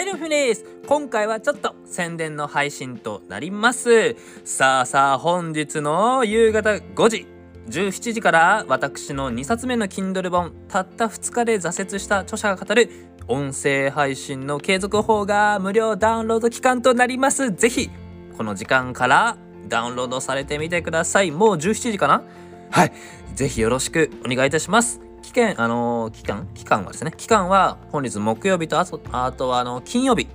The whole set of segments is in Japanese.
はい、ルフです。今回はちょっと宣伝の配信となります。さあさあ、本日の夕方5時、17時から私の2冊目の Kindle 本、たった2日で挫折した著者が語る音声配信の継続法が無料ダウンロード期間となります。ぜひ、この時間からダウンロードされてみてください。もう17時かな？はい。ぜひよろしくお願いいたします。期間、あのー、期間？期間はですね、期間は本日木曜日とあと、あとはあの、金曜日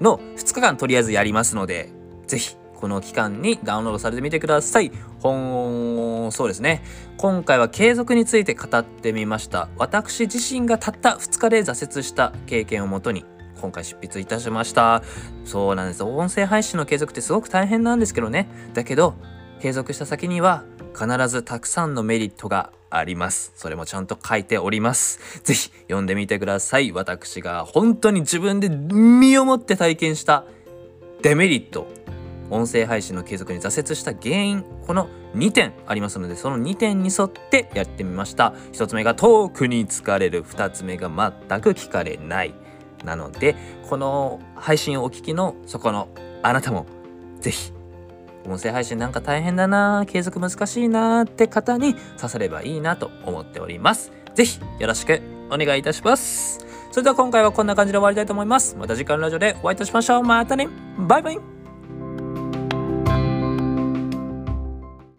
の2日間とりあえずやりますので、ぜひ、この期間にダウンロードされてみてください。本、そうですね。今回は継続について語ってみました。私自身がたった2日で挫折した経験をもとに、今回執筆いたしました。そうなんです。音声配信の継続ってすごく大変なんですけどね。だけど、継続した先には必ずたくさんのメリットがあります。それもちゃんと書いております。ぜひ読んでみてください。私が本当に自分で身をもって体験したデメリット、音声配信の継続に挫折した原因、この2点ありますので、その2点に沿ってやってみました。1つ目が遠くに疲れる、2つ目が全く聞かれない。なので、この配信をお聞きのそこのあなたも、ぜひ音声配信なんか大変だな継続難しいなって方に刺さればいいなと思っております。ぜひよろしくお願いいたします。それでは今回はこんな感じで終わりたいと思います。また次回のラジオでお会いいたしましょう。またねバイバイ